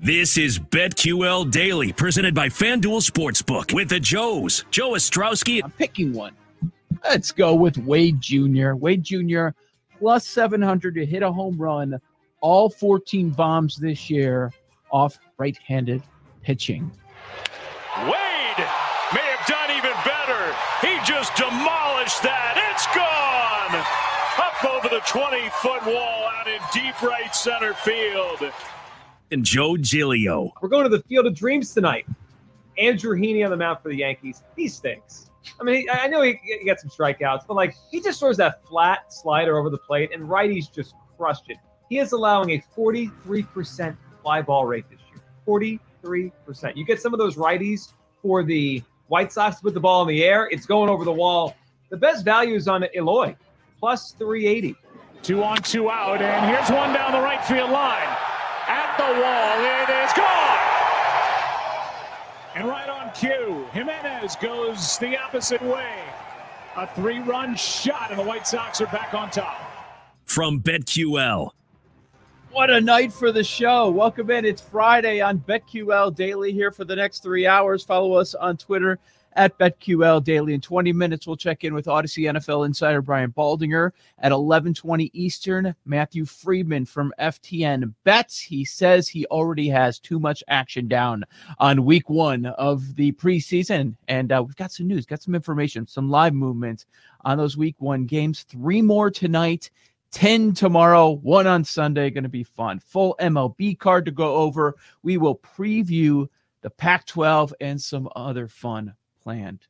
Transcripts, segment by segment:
This is BetQL Daily, presented by FanDuel Sportsbook with the Joes, Joe Ostrowski. I'm picking one. Let's go with Wade Jr. Wade Jr. plus 700 to hit a home run, all 14 bombs this year off right handed pitching. Wade may have done even better. He just demolished that. It's gone. Up over the 20 foot wall out in deep right center field. And Joe Giglio. We're going to the Field of Dreams tonight. Andrew Heaney on the mound for the Yankees. He stinks. I mean, I know he, he got some strikeouts, but like he just throws that flat slider over the plate, and righties just crushed it. He is allowing a 43% fly ball rate this year. 43%. You get some of those righties for the White Sox to put the ball in the air, it's going over the wall. The best value is on Eloy, plus 380. Two on, two out, and here's one down the right field line. At the wall, it is gone. And right on cue, Jimenez goes the opposite way. A three run shot, and the White Sox are back on top. From BetQL. What a night for the show. Welcome in. It's Friday on BetQL Daily here for the next three hours. Follow us on Twitter at BetQL Daily. In 20 minutes, we'll check in with Audacy NFL insider Brian Baldinger at 11:20 Eastern. Matthew Friedman from FTN bets. He says he already has too much action down on Week One of the preseason, and uh, we've got some news, got some information, some live movement on those Week One games. Three more tonight. 10 tomorrow, one on Sunday. Going to be fun. Full MLB card to go over. We will preview the Pac 12 and some other fun planned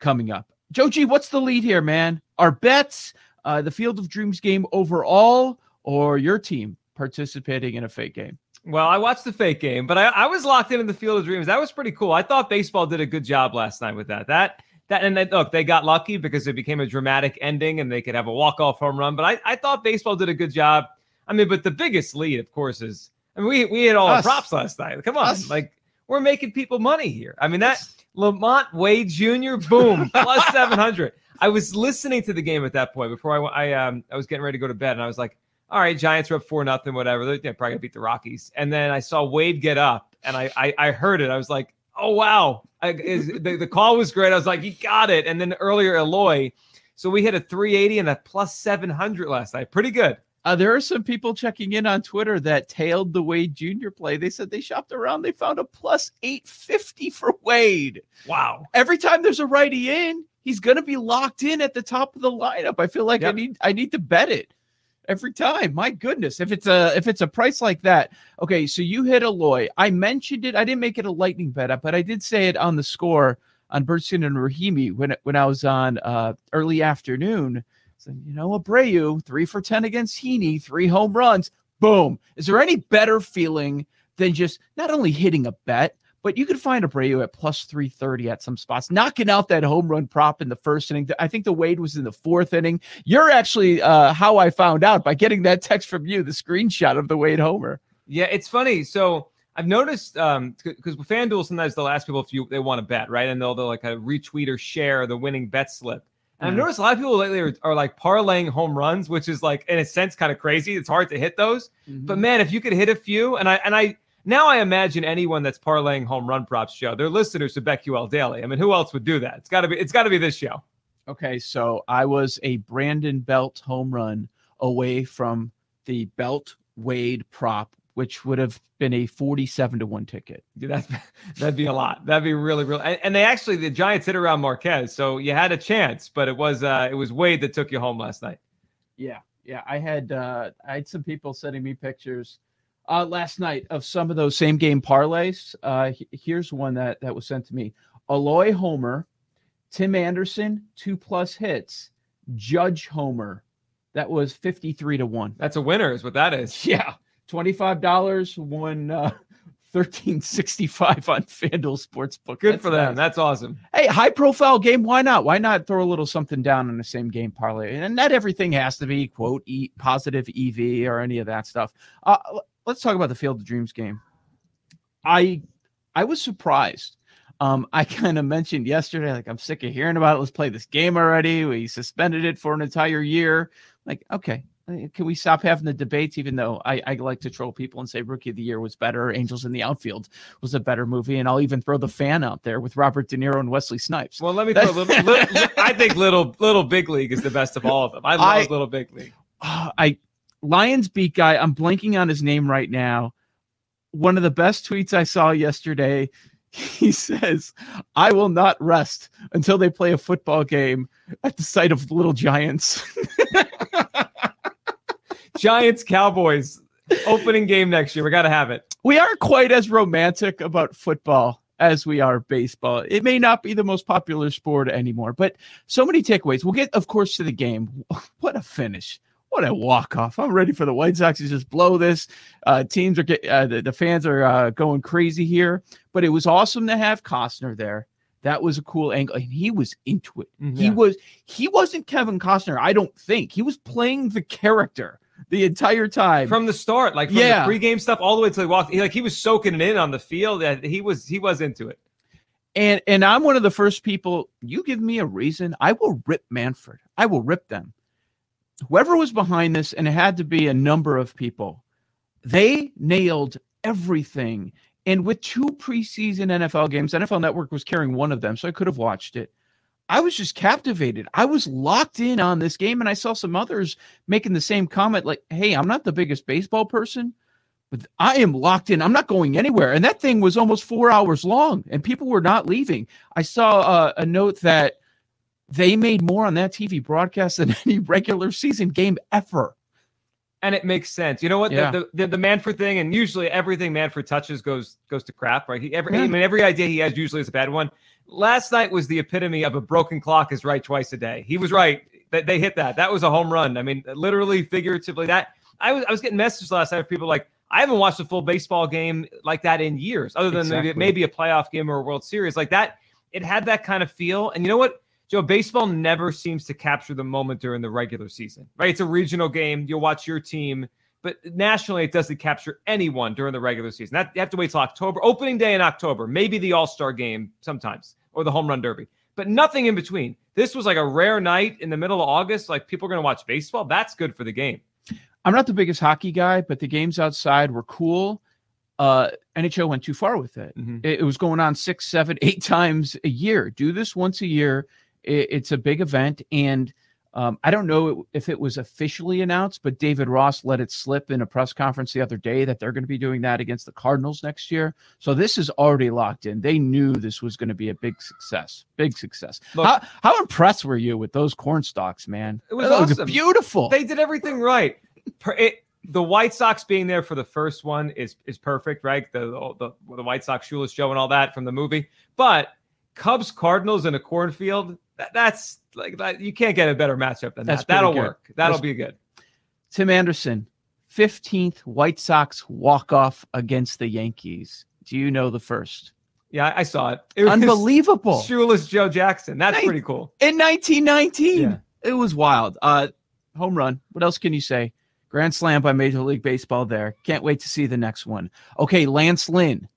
coming up. Joji, what's the lead here, man? Our bets, uh, the Field of Dreams game overall, or your team participating in a fake game? Well, I watched the fake game, but I, I was locked in in the Field of Dreams. That was pretty cool. I thought baseball did a good job last night with that. That that and they, look, they got lucky because it became a dramatic ending and they could have a walk off home run. But I, I thought baseball did a good job. I mean, but the biggest lead, of course, is I mean, we we had all Us. the props last night. Come on, Us. like we're making people money here. I mean that LaMonte Wade Jr. Boom plus seven hundred. I was listening to the game at that point before I I um I was getting ready to go to bed and I was like, all right, Giants are up four nothing, whatever. They're, probably gonna beat the Rockies. And then I saw Wade get up and I I, I heard it. I was like, oh wow, I, is, the the call was great. I was like, he got it. And then earlier Eloy, so we hit a 380 and a plus 700 last night. Pretty good. Uh, there are some people checking in on Twitter that tailed the Wade Jr. play. They said they shopped around, they found a plus 850 for Wade. Wow. Every time there's a righty in, he's going to be locked in at the top of the lineup. I feel like I need I need to bet it every time. My goodness, if it's a if it's a price like that. Okay, so you hit Eloy. I mentioned it. I didn't make it a lightning bet, but I did say it on the score on Bernstein and Rahimi when when I was on uh, early afternoon. So, you know, Abreu, three for 10 against Heaney, three home runs. Boom. Is there any better feeling than just not only hitting a bet, but you could find Abreu at plus 330 at some spots, knocking out that home run prop in the first inning. I think the Wade was in the fourth inning. You're actually uh, how I found out by getting that text from you, the screenshot of the Wade homer. Yeah, it's funny. So I've noticed um because with FanDuel sometimes they'll ask people if you they want to bet, right? And they'll they'll like of retweet or share the winning bet slip. And I've Mhm. noticed a lot of people lately are, are like parlaying home runs, which is like in a sense kind of crazy. It's hard to hit those. But man, if you could hit a few, and I and I now I imagine anyone that's parlaying home run props show, they're listeners to BetQL Daily. I mean, who else would do that? It's gotta be it's gotta be this show. Okay, so I was a Brandon Belt home run away from the Belt Wade prop, which would have been a 47 to 1 ticket. Dude, that's that'd be a lot. That'd be really, really. And, and they actually the Giants hit around Marquez, so you had a chance, but it was uh it was Wade that took you home last night. Yeah, yeah. I had uh I had some people sending me pictures uh last night of some of those same game parlays. Uh here's one that that was sent to me. Eloy Homer, Tim Anderson, two plus hits, Judge Homer. That was 53 to 1. That's a winner, is what that is. Yeah. $25 won uh 1365 on FanDuel Sportsbook. Good That's for them. nice. That's awesome. Hey, high profile game. Why not? Why not throw a little something down in the same game parlay? And not everything has to be quote e- positive EV or any of that stuff. Uh, let's talk about the Field of Dreams game. I I was surprised. Um, I kind of mentioned yesterday, like I'm sick of hearing about it. Let's play this game already. We suspended it for an entire year. Like, okay, Can we stop having the debates? Even though I, I like to troll people and say Rookie of the Year was better, Angels in the Outfield was a better movie, and I'll even throw the fan out there with Robert De Niro and Wesley Snipes. Well, let me throw a little, little. I think Little Little Big League is the best of all of them. I love I- Little Big League. Ah, I Lions beat guy. I'm blanking on his name right now. One of the best tweets I saw yesterday. He says, "I will not rest until they play a football game at the site of Little Giants." Giants Cowboys opening game next year. We got to have it. we aren't quite as romantic about football as we are baseball. It may not be the most popular sport anymore, but so many takeaways. We'll get, of course, to the game. What a finish! What a walk off! I'm ready for the White Sox to just blow this. Uh, teams are get uh, the, the fans are uh, going crazy here, but it was awesome to have Costner there. That was a cool angle, and he was into it. He Yeah. was he wasn't Kevin Costner. I don't think he was playing the character the entire time. from the start, like from Yeah. the pregame stuff all the way till he walked. He, like he was soaking it in on the field. That he was he was into it. And and I'm one of the first people. You give me a reason, I will rip Manfred. I will rip them. Whoever was behind this, and it had to be a number of people, they nailed everything. And with two preseason NFL games, NFL Network was carrying one of them, so I could have watched it. I was just captivated. I was locked in on this game, and I saw some others making the same comment, like, "Hey, I'm not the biggest baseball person, but I am locked in. I'm not going anywhere. And that thing was almost four hours long, and people were not leaving. I saw uh, a note that they made more on that TV broadcast than any regular season game ever. and it makes sense. You know what? Yeah. The, the, the Manfred thing, and usually everything Manfred touches goes goes to crap, right? He every Yeah. I mean every idea he has usually is a bad one. Last night was the epitome of a broken clock is right twice a day. He was right. That they hit that. That was a home run. I mean, literally, figuratively. That I was I was getting messages last night of people like. I haven't watched a full baseball game like that in years, other than maybe, maybe a playoff game or a World Series. Like that, it had that kind of feel. And you know what? Joe, baseball never seems to capture the moment during the regular season, right? It's a regional game. You'll watch your team, but nationally, it doesn't capture anyone during the regular season. That you have to wait till October, opening day in October, maybe the All Star game sometimes, or the Home Run Derby, but nothing in between. This was like a rare night in the middle of August. Like people are going to watch baseball. That's good for the game. I'm not the biggest hockey guy, but the games outside were cool. Uh, NHL went too far with it. Mhm. It, it was going on six, seven, eight times a year. Do this once a year. It, it's a big event, and um, I don't know if it was officially announced, but David Ross let it slip in a press conference the other day that they're going to be doing that against the Cardinals next year. So this is already locked in. They knew this was going to be a big success. Big success. Look- how, how impressed were you with those corn stalks, man? It was awesome. beautiful. They did everything right. It, the White Sox being there for the first one is is perfect, right? The the, the White Sox shoeless Joe and all that from the movie. But Cubs Cardinals in a cornfield, that, that's like that. You can't get a better matchup than That's that. That'll good. work. That'll That's- be good. Tim Anderson, 15th White Sox walk off against the Yankees. Do you know the first? Yeah, I, saw it. It was Unbelievable. Shoeless Joe Jackson. That's Nice. pretty cool. In 1919. Yeah. It was wild. Uh home run. What else can you say? Grand slam by Major League Baseball there. Can't wait to see the next one. Okay, Lance Lynn.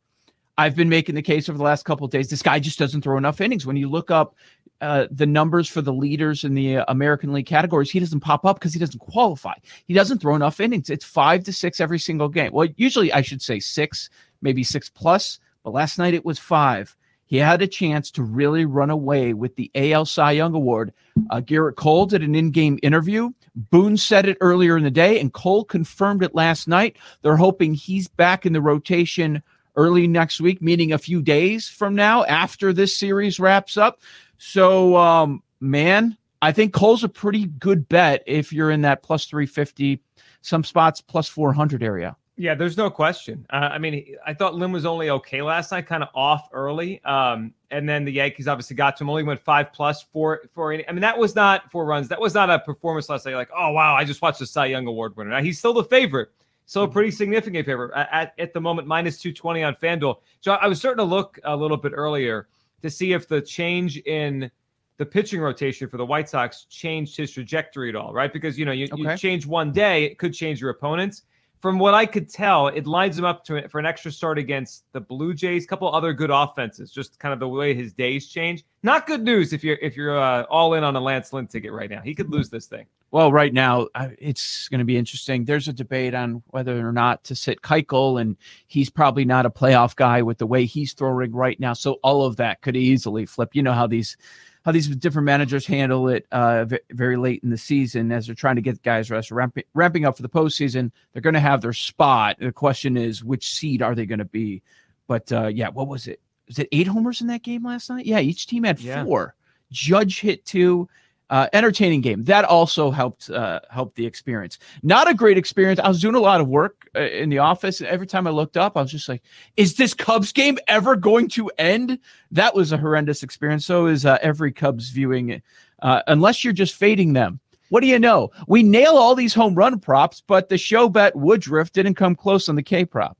I've been making the case over the last couple of days. This guy just doesn't throw enough innings. When you look up uh, the numbers for the leaders in the American League categories, he doesn't pop up because he doesn't qualify. He doesn't throw enough innings. It's five to six every single game. Well, usually I should say six, maybe six plus, but last night it was five. He had a chance to really run away with the AL Cy Young Award. Uh, Gerrit Cole did an in game interview. Boone said it earlier in the day, and Cole confirmed it last night. They're hoping he's back in the rotation early next week, meaning a few days from now after this series wraps up. So, um, man, I think Cole's a pretty good bet if you're in that plus 350, some spots plus 400 area. Yeah, there's no question. Uh, I mean, I thought Lynn was only okay last night, kind of off early. Um, and then the Yankees obviously got to him. Only went five plus four four. I mean, that was not four runs. That was not a performance last night. Like, oh wow, I just watched the Cy Young Award winner. Now he's still the favorite, so a pretty significant favorite at, at, at the moment, minus two twenty on FanDuel. So I was starting to look a little bit earlier to see if the change in the pitching rotation for the White Sox changed his trajectory at all, right? Because you know, you, you change one day, it could change your opponents from what I could tell, it lines him up to for an extra start against the Blue Jays. A couple other good offenses, just kind of the way his days change. Not good news if you're if you're uh, all in on a Lance Lynn ticket right now. He could lose this thing. Well, right now it's going to be interesting. There's a debate on whether or not to sit Keuchel, and he's probably not a playoff guy with the way he's throwing right now. So all of that could easily flip. You know how these how these different managers handle it uh, very late in the season as they're trying to get guys rest, ramping, ramping up for the postseason. They're going to have their spot. The question is, which seed are they going to be? But uh, yeah, what was it? Was it eight homers in that game last night? Yeah, each team had yeah. four. Judge hit two. Uh, entertaining game. That also helped uh, helped the experience. Not a great experience. I was doing a lot of work uh, in the office. and Every time I looked up, I was just like, "Is this Cubs game ever going to end?" That was a horrendous experience. So is uh, every Cubs viewing, uh, unless you're just fading them. What do you know? We nail all these home run props, but the show bet Woodruff didn't come close on the K prop.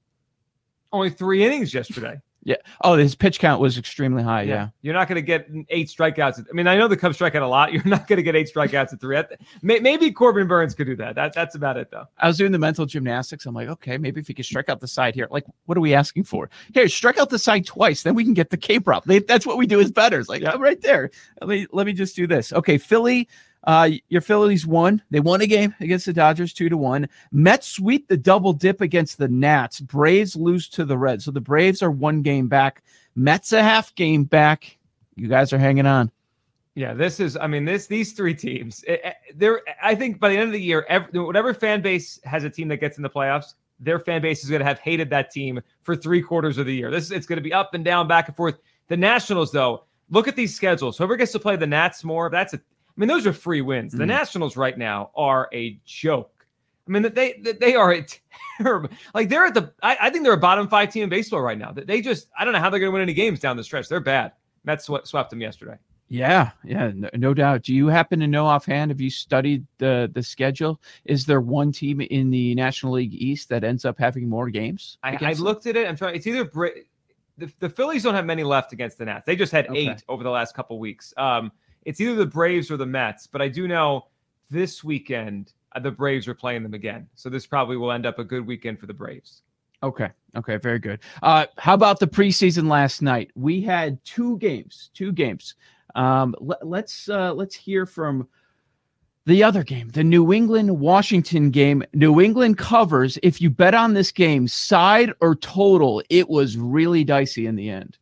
Only three innings yesterday. Yeah. Oh, his pitch count was extremely high. Yeah. yeah. You're not going to get eight strikeouts. I mean, I know the Cubs strike out a lot. You're not going to get eight strikeouts at three. Maybe Corbin Burnes could do that. that. That's about it, though. I was doing the mental gymnastics. I'm like, okay, maybe if he could strike out the side here. Like, what are we asking for? Here, strike out the side twice. Then we can get the K prop. That's what we do as betters. Like, yeah. right there. Let me, let me just do this. Okay. Philly uh, your Phillies won. They won a game against the Dodgers, two to one. Mets sweep the double dip against the Nats. Braves lose to the Reds. So the Braves are one game back. Mets a half game back. You guys are hanging on. Yeah, this is. I mean, this these three teams. It, they're. I think by the end of the year, every, whatever fan base has a team that gets in the playoffs, their fan base is going to have hated that team for three quarters of the year. This it's going to be up and down, back and forth. The Nationals, though, look at these schedules. Whoever gets to play the Nats more, that's a I mean, those are free wins. The mm. Nationals right now are a joke. I mean, that they they are a terrible. Like they're at the. I, I, think they're a bottom five team in baseball right now. They just. I don't know how they're going to win any games down the stretch. They're bad. Mets swept, swept them yesterday. Yeah, yeah, no, no, doubt. Do you happen to know offhand? Have you studied the the schedule? Is there one team in the National League East that ends up having more games? I, I looked at it. I'm trying. It's either the, the Phillies don't have many left against the Nats. They just had okay. eight over the last couple weeks. Um, it's either the Braves or the Mets, but I do know this weekend uh, the Braves are playing them again. So this probably will end up a good weekend for the Braves. Okay. Okay. Very good. Uh, how about the preseason last night? We had two games. Two games. Um, let, let's uh, let's hear from the other game, the New England Washington game. New England covers. If you bet on this game, side or total, it was really dicey in the end.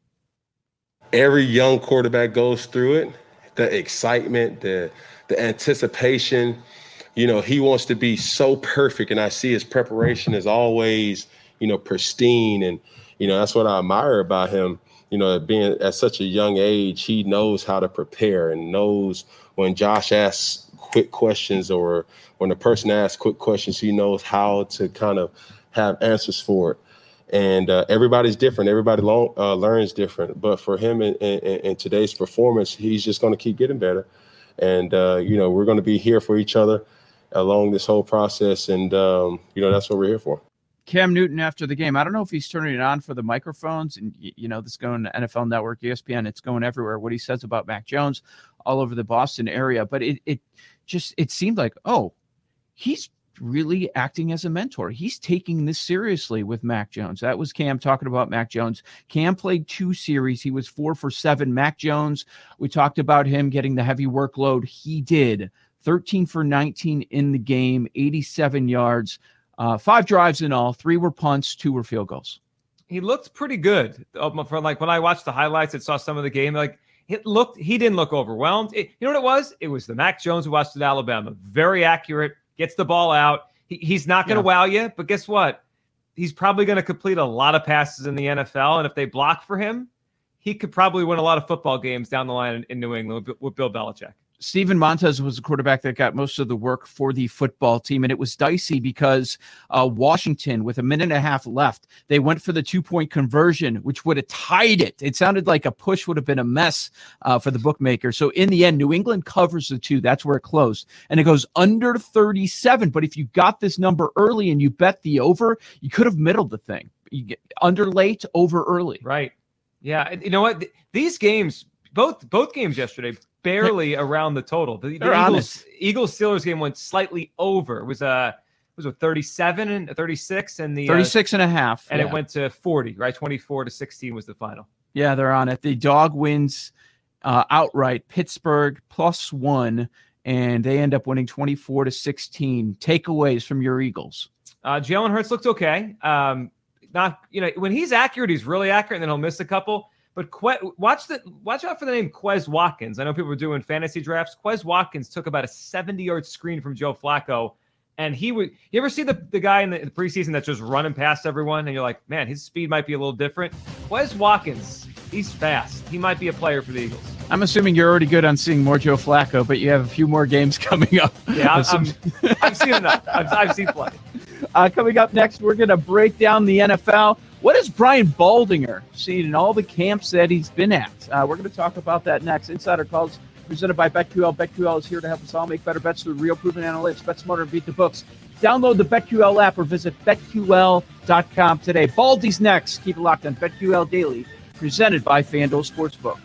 Every young quarterback goes through it the excitement, the the anticipation. You know, he wants to be so perfect, and I see his preparation is always, you know, pristine, and you know that's what I admire about him. You know, being at such a young age, he knows how to prepare and knows when Josh asks quick questions or when a person asks quick questions, he knows how to kind of have answers for it and uh, everybody's different. Everybody uh, learns different. But for him in, in, in today's performance, he's just going to keep getting better. And uh, you know, we're going to be here for each other along this whole process, and um, you know, that's what we're here for. Cam Newton after the game. I don't know if he's turning it on for the microphones, and you know, this going to NFL Network, ESPN. It's going everywhere. What he says about Mac Jones, all over the Boston area. But it it just it seemed like oh, he's really acting as a mentor. He's taking this seriously with Mac Jones. That was Cam talking about Mac Jones. Cam played two series. He was four for seven. Mac Jones, we talked about him getting the heavy workload. He did 13 for 19 in the game, 87 yards, uh, five drives in all. Three were punts, two were field goals. He looked pretty good. Um, for like when I watched the highlights and saw some of the game, like it looked, he didn't look overwhelmed. It, you know what it was? It was the Mac Jones who watched at Alabama. Very accurate, gets the ball out. He, he's not going to yeah. wow you, but guess what? He's probably going to complete a lot of passes in the NFL. And if they block for him, he could probably win a lot of football games down the line in, in New England with, with Bill Belichick. Steven Montez was the quarterback that got most of the work for the football team. And it was dicey because uh, Washington, with a minute and a half left, they went for the two point conversion, which would have tied it. It sounded like a push would have been a mess uh, for the bookmaker. So in the end, New England covers the two. That's where it closed. And it goes under 37. But if you got this number early and you bet the over, you could have middled the thing. You get under late, over early. Right. Yeah. You know what? These games, both both games yesterday barely around the total. The, the Eagles, Eagles Steelers game went slightly over. It was a uh, was a 37 and 36 and the 36 uh, and a half and yeah. it went to 40 right 24 to 16 was the final yeah they're on it the dog wins uh, outright pittsburgh plus one and they end up winning 24 to 16. Takeaways from your Eagles. Uh, Jalen Hurts looked okay. Um, not you know when he's accurate, he's really accurate, and then he'll miss a couple. But que- watch the watch out for the name Quez Watkins. I know people are doing fantasy drafts. Quez Watkins took about a 70 yard screen from Joe Flacco, and he would. You ever see the, the guy in the, the preseason that's just running past everyone, and you're like, man, his speed might be a little different. Quez Watkins, he's fast. He might be a player for the Eagles. I'm assuming you're already good on seeing more Joe Flacco, but you have a few more games coming up. Yeah, I'm, I'm, I've seen enough. I've, I've seen plenty. Uh, coming up next, we're going to break down the NFL. What has Brian Baldinger seen in all the camps that he's been at? Uh, we're going to talk about that next. Insider calls presented by BetQL. BetQL is here to help us all make better bets through real proven analytics. Bet smarter and beat the books. Download the BetQL app or visit BetQL.com today. Baldy's next. Keep it locked on BetQL Daily, presented by FanDuel Sportsbook.